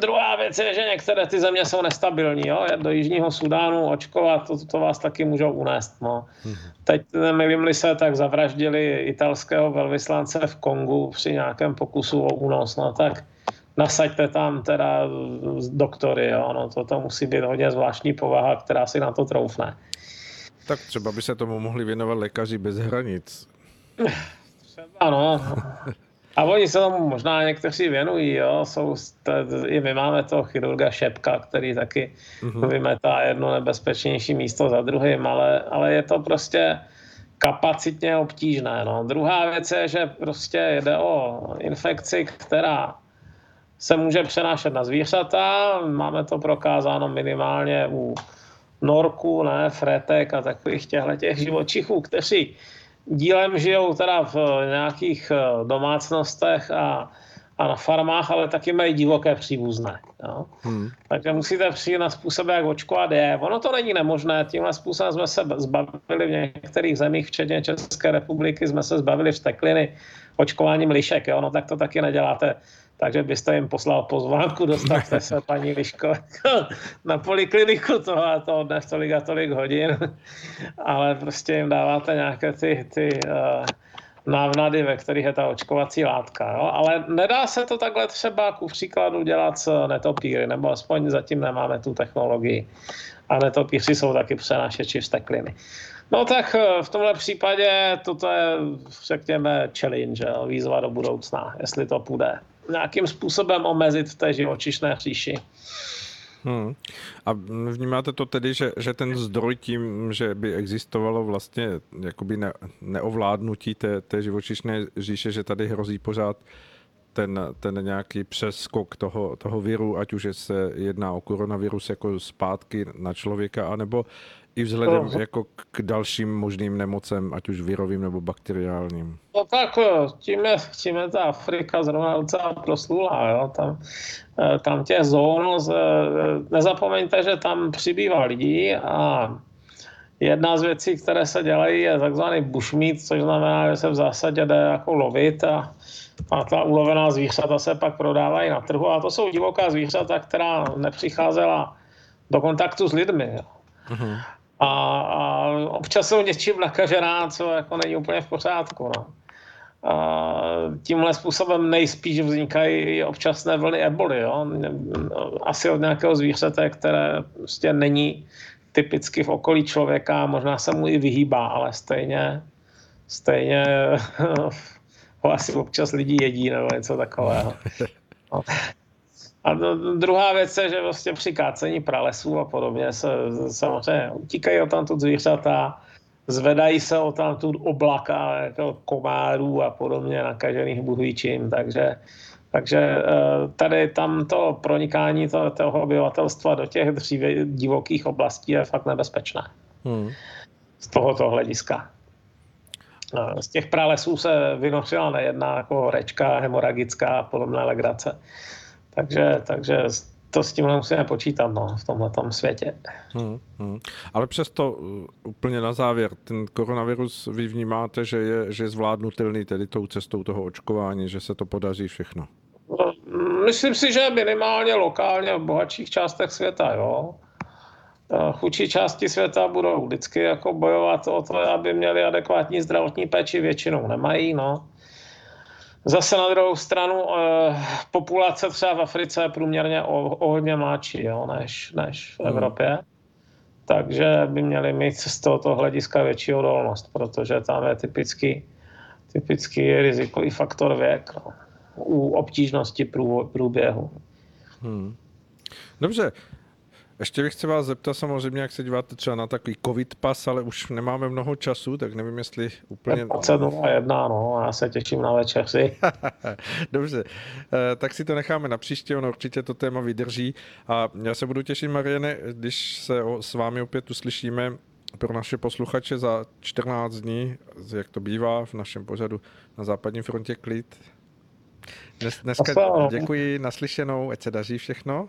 Druhá věc je, že některé ty země jsou nestabilní. Jo? Do Jižního Sudánu očkovat, to, to vás taky můžou unést. No. Hmm. Teď, nevím se, tak zavraždili italského velvyslance v Kongu při nějakém pokusu o únos. No tak nasaďte tam teda doktory. Jo? No, to, to musí být hodně zvláštní povaha, která si na to troufne. Tak třeba by se tomu mohli věnovat lékaři bez hranic. Třeba, no. A oni se tomu možná někteří věnují, jo. Jsou, i my máme toho chirurga Šepka, který taky mm-hmm. vymetá jedno nebezpečnější místo za druhým, ale, ale je to prostě kapacitně obtížné. No. Druhá věc je, že prostě jde o infekci, která se může přenášet na zvířata. Máme to prokázáno minimálně u norků, ne, fretek a takových těchto těch živočichů, kteří dílem žijou teda v nějakých eh, domácnostech a, a na farmách, ale taky mají divoké příbuzné. Jo? Hmm. Takže musíte přijít na způsob, jak očkovat je. Ono to není nemožné, tímhle způsobem jsme se zbavili v některých zemích, včetně České republiky, jsme se zbavili vstekliny očkováním lišek. Jo? No tak to taky neděláte takže byste jim poslal pozvánku, dostavte se, paní Liško, na polikliniku toho a to dnes tolik a tolik hodin, ale prostě jim dáváte nějaké ty, ty uh, návnady, ve kterých je ta očkovací látka. Jo? Ale nedá se to takhle třeba ku příkladu dělat s netopíry, nebo aspoň zatím nemáme tu technologii. A netopíři jsou taky přenášeči vstekliny. No tak eh, v tomhle případě toto je, řekněme, challenge, výzva do budoucna, jestli to půjde nějakým způsobem omezit v té živočišné hříši. Hmm. A vnímáte to tedy, že, že ten zdroj tím, že by existovalo vlastně jakoby ne, neovládnutí té, té živočišné říše, že tady hrozí pořád ten, ten nějaký přeskok toho, toho viru, ať už se jedná o koronavirus jako zpátky na člověka, anebo i vzhledem no. jako k dalším možným nemocem, ať už virovým nebo bakteriálním. No tak eh, tím je, tím je ta Afrika zrovna docela proslula. Jo? Tam, eh, tam těch zón, nezapomeňte, že tam přibývá lidí a jedna z věcí, které se dělají, je takzvaný bushmeat, což znamená, že se v zásadě jde jako lovit a, a ta ulovená zvířata se pak prodávají na trhu a to jsou divoká zvířata, která nepřicházela do kontaktu s lidmi. Jo. A, a občas jsou něčím nakažená, co jako není úplně v pořádku. No. A tímhle způsobem nejspíš vznikají občasné vlny eboli. Jo? Asi od nějakého zvířete, které prostě není typicky v okolí člověka, možná se mu i vyhýbá, ale stejně, stejně ho asi občas lidi jedí nebo něco takového. No. A druhá věc je, že vlastně při kácení pralesů a podobně se samozřejmě utíkají o tamtud zvířata, zvedají se o tamtud oblaka jako komárů a podobně nakažených buhvíčím, takže takže eh, tady tam to pronikání toho, toho obyvatelstva do těch dříve divokých oblastí je fakt nebezpečné. Hmm. Z tohoto hlediska. Eh, z těch pralesů se vynořila nejedná jako rečka hemoragická a podobné legrace. Takže, takže to s tím musíme počítat no, v tomhle světě. Hmm, hmm. Ale přesto uh, úplně na závěr, ten koronavirus vy vnímáte, že je, že je zvládnutelný tedy tou cestou toho očkování, že se to podaří všechno? No, myslím si, že minimálně lokálně v bohatších částech světa, jo. Chudší části světa budou vždycky jako bojovat o to, aby měli adekvátní zdravotní péči, většinou nemají, no. Zase na druhou stranu eh, populace třeba v Africe je průměrně o, o hodně mladší jo, než, než v hmm. Evropě. Takže by měli mít z tohoto hlediska větší odolnost, protože tam je typický, typický rizikový faktor věk no, u obtížnosti průběhu. Hmm. Dobře, ještě bych se vás zeptal samozřejmě, jak se díváte třeba na takový covid pas, ale už nemáme mnoho času, tak nevím, jestli úplně... 21, no, já se těším na večer si. Dobře, eh, tak si to necháme na příště, ono určitě to téma vydrží a já se budu těšit, Mariane, když se s vámi opět uslyšíme pro naše posluchače za 14 dní, jak to bývá v našem pořadu na západní frontě klid. Dnes, dneska děkuji, naslyšenou, ať se daří všechno.